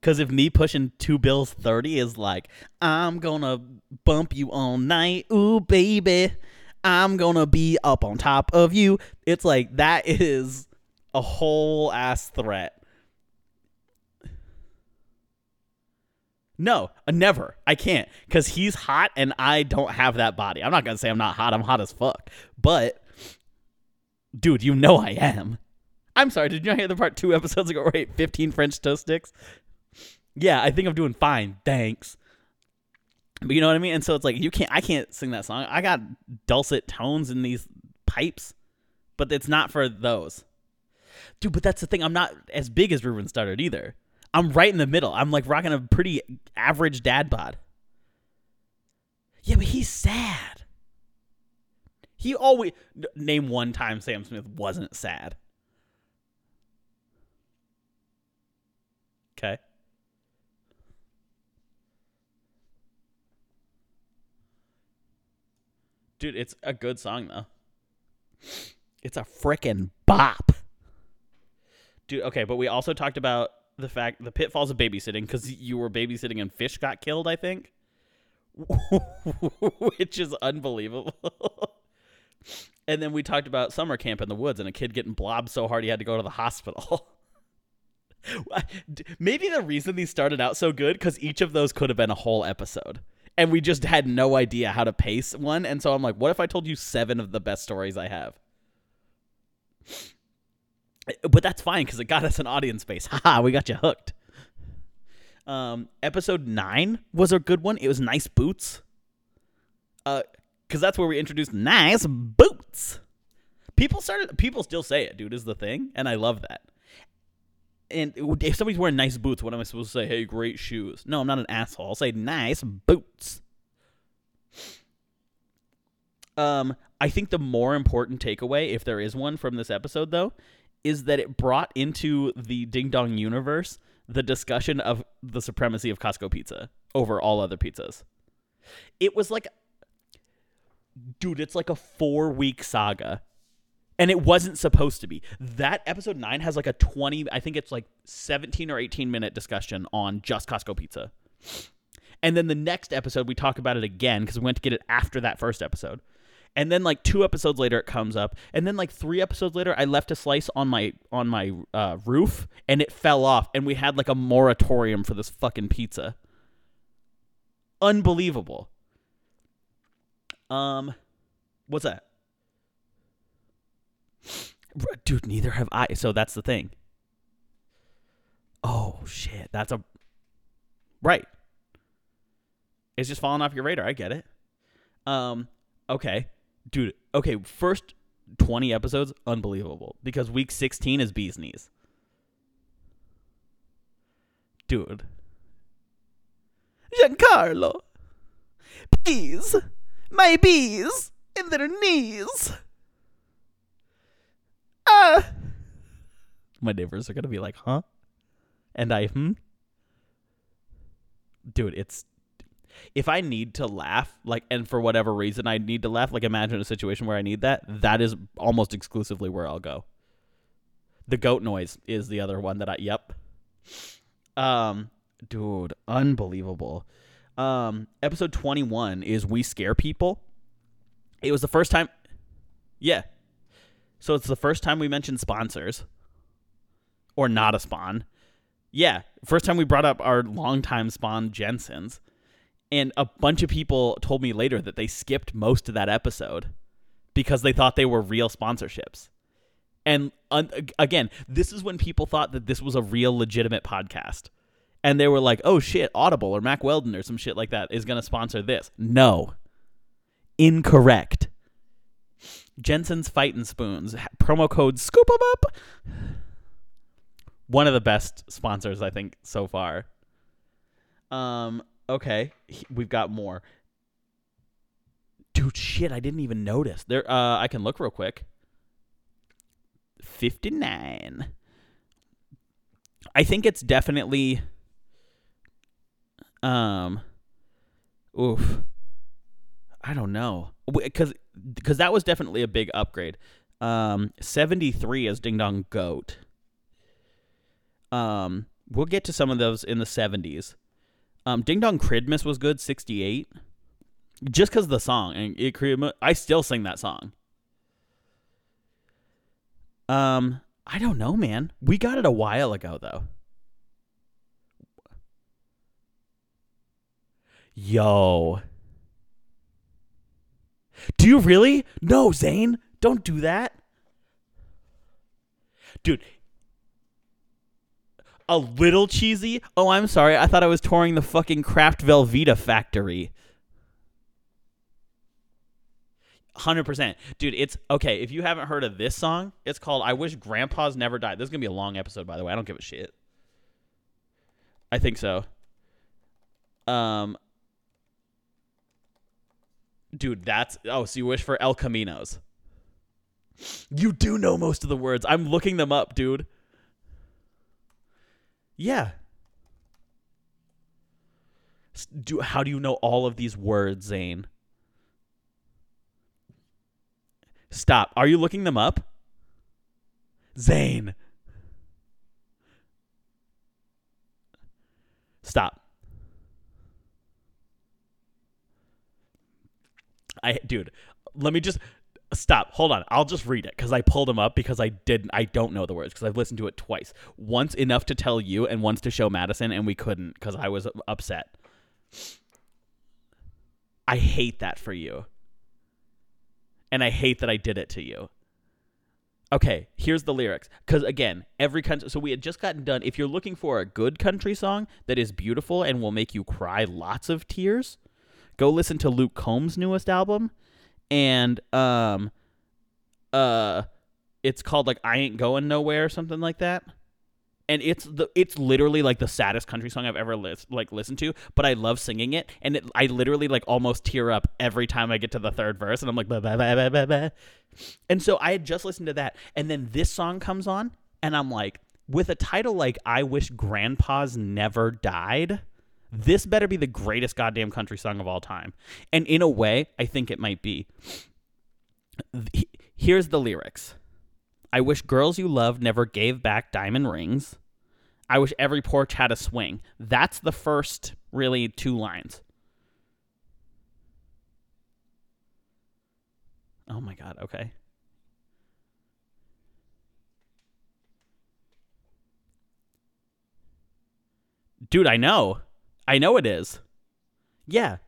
Cuz if me pushing 2 bills 30 is like I'm to bump you all night, ooh baby. I'm to be up on top of you. It's like that is a whole ass threat. No, uh, never. I can't because he's hot and I don't have that body. I'm not gonna say I'm not hot. I'm hot as fuck. But, dude, you know I am. I'm sorry. Did you not hear the part two episodes ago I ate 15 French toast sticks? Yeah, I think I'm doing fine. Thanks. But you know what I mean? And so it's like you can't. I can't sing that song. I got dulcet tones in these pipes, but it's not for those. Dude, but that's the thing. I'm not as big as Ruben Studdard either. I'm right in the middle. I'm like rocking a pretty average dad bod. Yeah, but he's sad. He always name one time Sam Smith wasn't sad. Okay. Dude, it's a good song though. It's a frickin' bop. Dude, okay, but we also talked about the fact the pitfalls of babysitting because you were babysitting and fish got killed. I think, (laughs) which is unbelievable. (laughs) and then we talked about summer camp in the woods and a kid getting blobbed so hard he had to go to the hospital. (laughs) Maybe the reason these started out so good because each of those could have been a whole episode. And we just had no idea how to pace one. And so I'm like, what if I told you seven of the best stories I have? But that's fine because it got us an audience base. (laughs) Haha, we got you hooked. Um, episode nine was a good one. It was nice boots. Uh, because that's where we introduced nice boots. People started. People still say it, dude. Is the thing, and I love that. And if somebody's wearing nice boots, what am I supposed to say? Hey, great shoes. No, I'm not an asshole. I'll say nice boots. Um, I think the more important takeaway, if there is one from this episode, though, is that it brought into the Ding Dong universe the discussion of the supremacy of Costco pizza over all other pizzas. It was like, dude, it's like a four week saga. And it wasn't supposed to be. That episode nine has like a 20, I think it's like 17 or 18 minute discussion on just Costco pizza. And then the next episode, we talk about it again because we went to get it after that first episode and then like two episodes later it comes up. And then like three episodes later i left a slice on my on my uh, roof and it fell off and we had like a moratorium for this fucking pizza. Unbelievable. Um what's that? Dude neither have i. So that's the thing. Oh shit. That's a right. It's just falling off your radar. I get it. Um okay dude. Okay, first twenty episodes, unbelievable because week sixteen is bees knees, dude. Giancarlo, bees, my bees in their knees. Ah, my neighbors are gonna be like, huh? And I, hmm. Dude, it's if I need to laugh, like, and for whatever reason I need to laugh, like, imagine a situation where I need that. That is almost exclusively where I'll go. The goat noise is the other one that I yep. Um dude, unbelievable. Um episode 21 is we scare people. It was the first time Yeah. So it's the first time we mentioned sponsors or not a spawn. Yeah, first time we brought up our longtime spawn Jensen's. And a bunch of people told me later that they skipped most of that episode because they thought they were real sponsorships. And un- again, this is when people thought that this was a real legitimate podcast. And they were like, oh shit, Audible or Mack Weldon or some shit like that is going to sponsor this. No. Incorrect. Jensen's Fightin' Spoons. Promo code Scoop 'em Up. One of the best sponsors, I think, so far. Um, okay. We've got more. Dude, shit, I didn't even notice. There uh I can look real quick. 59. I think it's definitely um oof. I don't know. Cuz cuz that was definitely a big upgrade. Um 73 is Ding Dong Goat. Um we'll get to some of those in the 70s. Um Ding Dong Cridmus was good 68 just because of the song and it i still sing that song. Um i don't know man. We got it a while ago though. Yo. Do you really? No zane don't do that. Dude a little cheesy oh i'm sorry i thought i was touring the fucking Kraft Velveeta factory Hundred percent, dude. It's okay. If you haven't heard of this song, it's called "I Wish Grandpa's Never Died." This is gonna be a long episode, by the way. I don't give a shit. I think so. Um, dude, that's oh. So you wish for El Caminos? You do know most of the words. I'm looking them up, dude. Yeah. Do how do you know all of these words, Zane? Stop. Are you looking them up? Zane. Stop. I dude, let me just stop. Hold on. I'll just read it cuz I pulled them up because I didn't I don't know the words cuz I've listened to it twice. Once enough to tell you and once to show Madison and we couldn't cuz I was upset. I hate that for you and I hate that I did it to you. Okay, here's the lyrics. Because again, every country. So we had just gotten done. If you're looking for a good country song that is beautiful and will make you cry lots of tears, go listen to Luke Combs' newest album, and um, uh, it's called like "I Ain't Going Nowhere" or something like that. And it's the it's literally like the saddest country song I've ever lis- like listened to, but I love singing it, and it, I literally like almost tear up every time I get to the third verse, and I'm like, bah, bah, bah, bah, bah, bah. and so I had just listened to that, and then this song comes on, and I'm like, with a title like "I Wish Grandpa's Never Died," this better be the greatest goddamn country song of all time, and in a way, I think it might be. Here's the lyrics. I wish girls you loved never gave back diamond rings. I wish every porch had a swing. That's the first, really, two lines. Oh my God, okay. Dude, I know. I know it is. Yeah.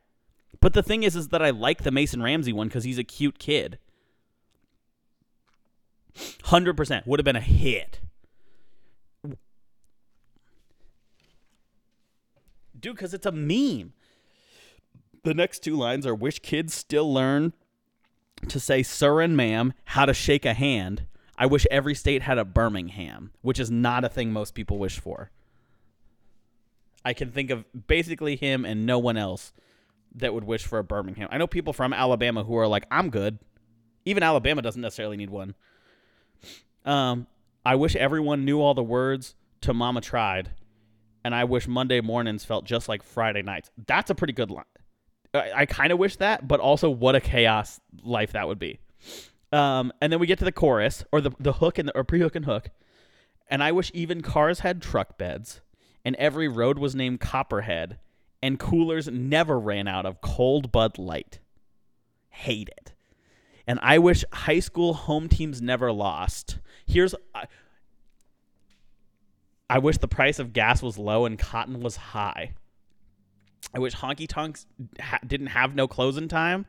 But the thing is, is that I like the Mason Ramsey one because he's a cute kid. 100% would have been a hit. Dude, because it's a meme. The next two lines are Wish kids still learn to say sir and ma'am, how to shake a hand. I wish every state had a Birmingham, which is not a thing most people wish for. I can think of basically him and no one else that would wish for a Birmingham. I know people from Alabama who are like, I'm good. Even Alabama doesn't necessarily need one. Um, I wish everyone knew all the words to Mama Tried, and I wish Monday mornings felt just like Friday nights. That's a pretty good line. I, I kind of wish that, but also what a chaos life that would be. Um, and then we get to the chorus or the the hook and the, or pre-hook and hook. And I wish even cars had truck beds, and every road was named Copperhead, and coolers never ran out of cold Bud Light. Hate it. And I wish high school home teams never lost. Here's. I, I wish the price of gas was low and cotton was high. I wish honky tonks ha- didn't have no closing time,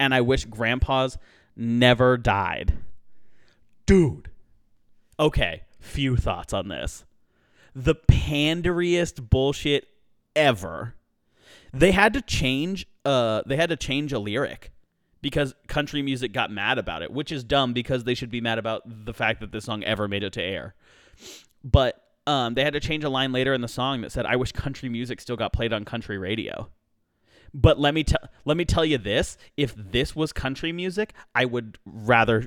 and I wish grandpas never died. Dude. Okay, few thoughts on this. The panderiest bullshit ever. They had to change uh they had to change a lyric because country music got mad about it, which is dumb because they should be mad about the fact that this song ever made it to air. But um, they had to change a line later in the song that said, "I wish country music still got played on country radio." But let me tell let me tell you this: if this was country music, I would rather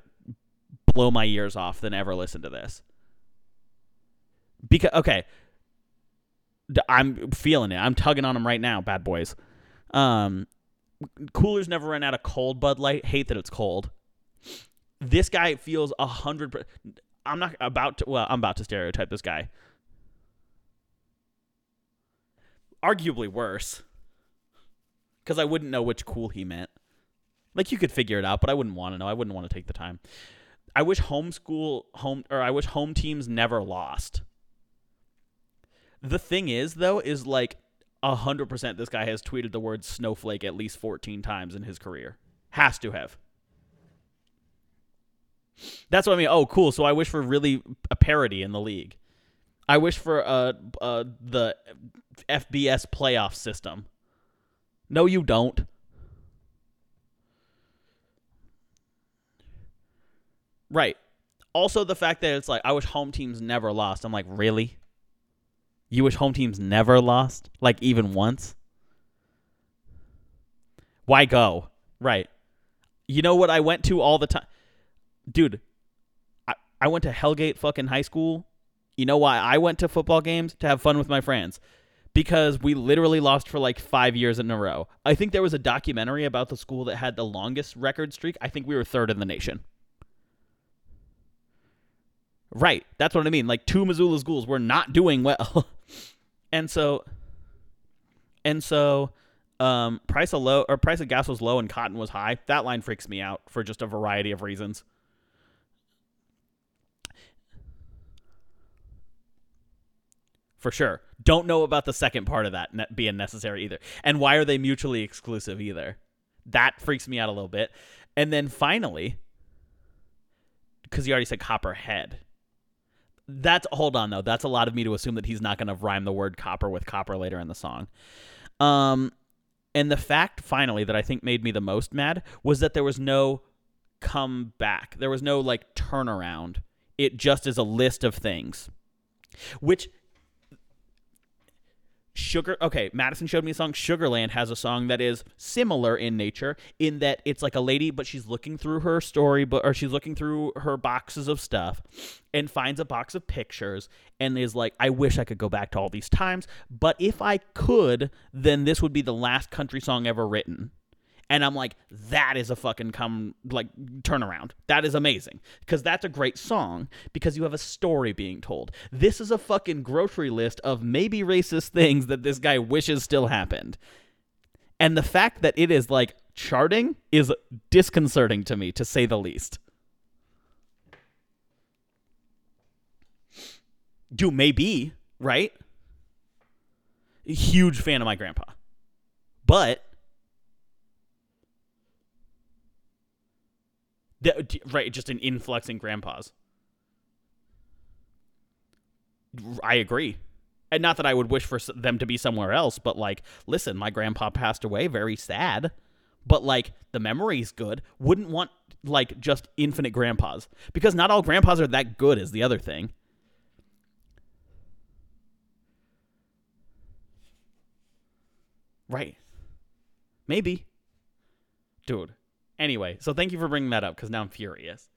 blow my ears off than ever listen to this. Because okay, I'm feeling it. I'm tugging on them right now, bad boys. Um, coolers never run out of cold Bud Light. Hate that it's cold. This guy feels a hundred. I'm not about to. Well, I'm about to stereotype this guy. Arguably worse, because I wouldn't know which cool he meant. Like you could figure it out, but I wouldn't want to know. I wouldn't want to take the time. I wish homeschool home or I wish home teams never lost. The thing is, though, is like hundred percent. This guy has tweeted the word snowflake at least fourteen times in his career. Has to have. That's what I mean. Oh, cool. So I wish for really a parody in the league. I wish for uh, uh the FBS playoff system. No, you don't. Right. Also, the fact that it's like I wish home teams never lost. I'm like, really? You wish home teams never lost, like even once? Why go? Right. You know what I went to all the time, dude. I I went to Hellgate fucking high school. You know why I went to football games to have fun with my friends? Because we literally lost for like five years in a row. I think there was a documentary about the school that had the longest record streak. I think we were third in the nation. Right. That's what I mean. Like two Missoula schools were not doing well. (laughs) and so and so um price of low or price of gas was low and cotton was high. That line freaks me out for just a variety of reasons. For sure. Don't know about the second part of that ne- being necessary either. And why are they mutually exclusive either? That freaks me out a little bit. And then finally, because you already said copperhead. That's hold on though. That's a lot of me to assume that he's not going to rhyme the word copper with copper later in the song. Um, and the fact finally that I think made me the most mad was that there was no come back. There was no like turnaround. It just is a list of things, which Sugar okay, Madison showed me a song Sugarland has a song that is similar in nature in that it's like a lady but she's looking through her story but or she's looking through her boxes of stuff and finds a box of pictures and is like I wish I could go back to all these times but if I could then this would be the last country song ever written. And I'm like, that is a fucking come like turnaround. That is amazing because that's a great song because you have a story being told. This is a fucking grocery list of maybe racist things that this guy wishes still happened. And the fact that it is like charting is disconcerting to me to say the least. You may be, right? Huge fan of my grandpa. But The, right, just an influx in grandpas. I agree. And not that I would wish for them to be somewhere else, but like, listen, my grandpa passed away, very sad. But like, the memory's good. Wouldn't want like just infinite grandpas because not all grandpas are that good, is the other thing. Right. Maybe. Dude. Anyway, so thank you for bringing that up because now I'm furious.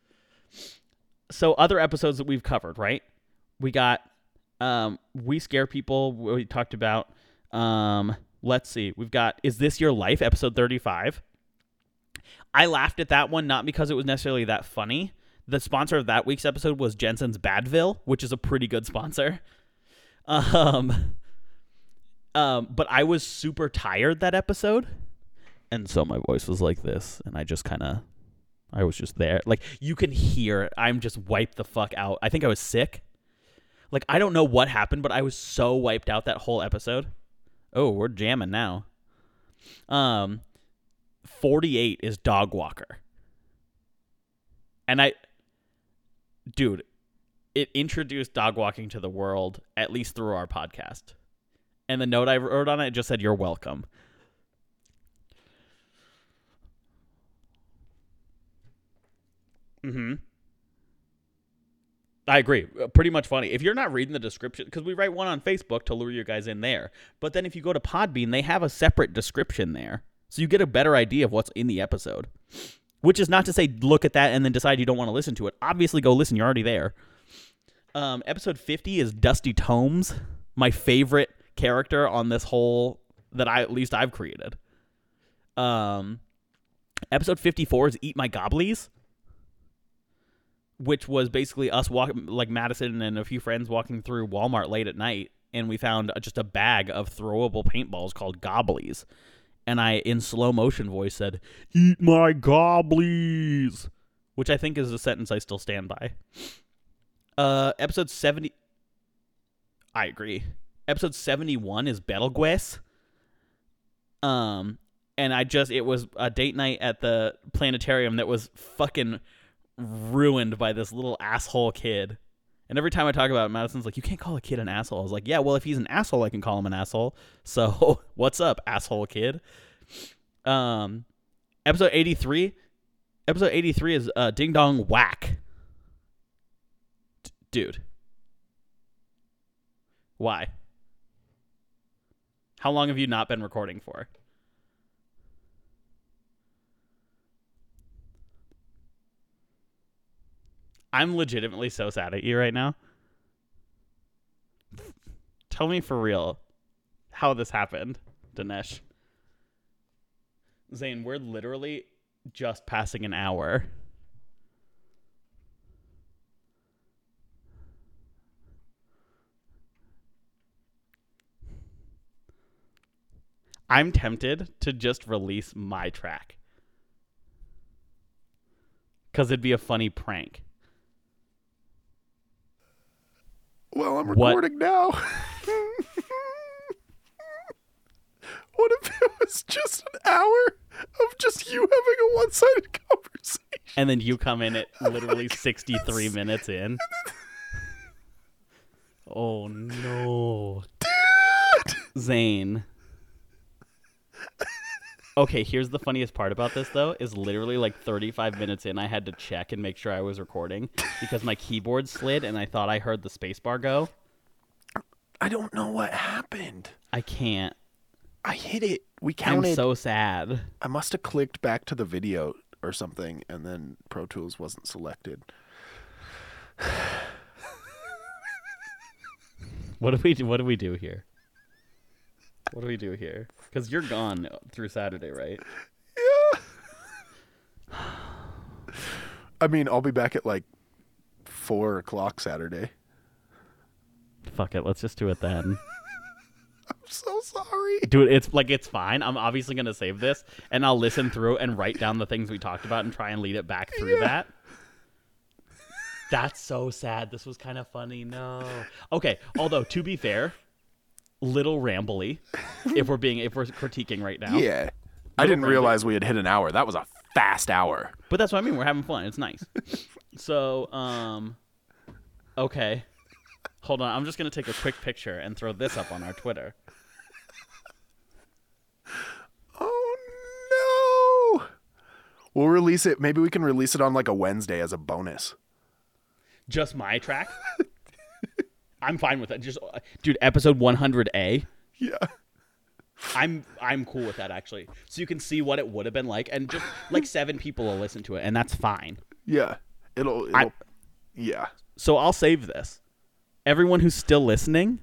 So other episodes that we've covered, right? We got um we scare people. We talked about um let's see. We've got is this your life episode 35. I laughed at that one not because it was necessarily that funny. The sponsor of that week's episode was Jensen's Badville, which is a pretty good sponsor. (laughs) Um, um, but I was super tired that episode, and so my voice was like this, and I just kind of, I was just there. Like you can hear, I'm just wiped the fuck out. I think I was sick. Like I don't know what happened, but I was so wiped out that whole episode. Oh, we're jamming now. Um, 48 is Dog Walker. And I, dude, it introduced dog walking to the world, at least through our podcast. And the note I wrote on it just said, You're welcome. Mm hmm. I agree. Uh, Pretty much funny. If you're not reading the description, because we write one on Facebook to lure you guys in there, but then if you go to Podbean, they have a separate description there. So you get a better idea of what's in the episode. Which is not to say look at that and then decide you don't want to listen to it. Obviously, go listen. You're already there. Um, episode 50 is Dusty Tomes, my favorite character on this whole that I at least I've created. Um, episode 54 is Eat My Gobblies, which was basically us walking like Madison and a few friends walking through Walmart late at night, and we found just a bag of throwable paintballs called Gobblies. And I, in slow motion voice, said, Eat my gobblies, which I think is a sentence I still stand by. Uh, episode 70. I agree. Episode 71 is Betelgeuse. Um, and I just, it was a date night at the planetarium that was fucking ruined by this little asshole kid. And every time I talk about it, Madison's like, you can't call a kid an asshole. I was like, yeah, well, if he's an asshole, I can call him an asshole. (laughs) So what's up, asshole kid? Um, episode 83. Episode 83 is uh, Ding Dong Whack. D- dude. Why? How long have you not been recording for? I'm legitimately so sad at you right now. Tell me for real how this happened, Dinesh. Zane, we're literally just passing an hour. I'm tempted to just release my track. Because it'd be a funny prank. Well, I'm What- recording now. what if it was just an hour of just you having a one-sided conversation? And then you come in at literally (laughs) 63 minutes in. Oh no. Dude! Zane. Okay, here's the funniest part about this though is literally like 35 minutes in I had to check and make sure I was recording because my keyboard slid and I thought I heard the spacebar go. I don't know what happened. I can't. I hit it. We counted. I'm so sad. I must have clicked back to the video or something, and then Pro Tools wasn't selected. (sighs) What do we do? What do we do here? What do we do here? Cuz you're gone through Saturday, right? Yeah. (sighs) I mean, I'll be back at like four o'clock Saturday. Fuck it, let's just do it then. (laughs) I'm so sorry. Dude, it's like it's fine. I'm obviously gonna save this, and I'll listen through and write down the things we talked about and try and lead it back through that. That's so sad. This was kind of funny. No. Okay. Although to be fair, little rambly. If we're being if we're critiquing right now. Yeah. I didn't random. realize we had hit an hour. That was a fast hour. But that's what I mean. We're having fun. It's nice. (laughs) so, um, okay. Hold on. I'm just gonna take a quick picture and throw this up on our Twitter. (laughs) Oh no. We'll release it. Maybe we can release it on like a Wednesday as a bonus. Just my track. (laughs) I'm fine with that. Just uh, dude, episode 100A. Yeah. I'm I'm cool with that actually. So you can see what it would have been like, and just like (laughs) seven people will listen to it, and that's fine. Yeah, it'll. it'll I, yeah. So I'll save this. Everyone who's still listening,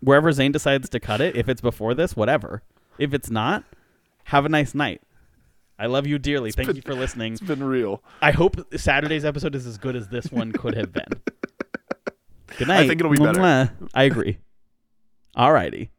wherever Zane decides to cut it, if it's before this, whatever. If it's not, have a nice night. I love you dearly. It's Thank been, you for listening. (laughs) It's been real. I hope Saturday's episode is as good as this one could have been. (laughs) Good night. I think it'll be better. I agree. All righty.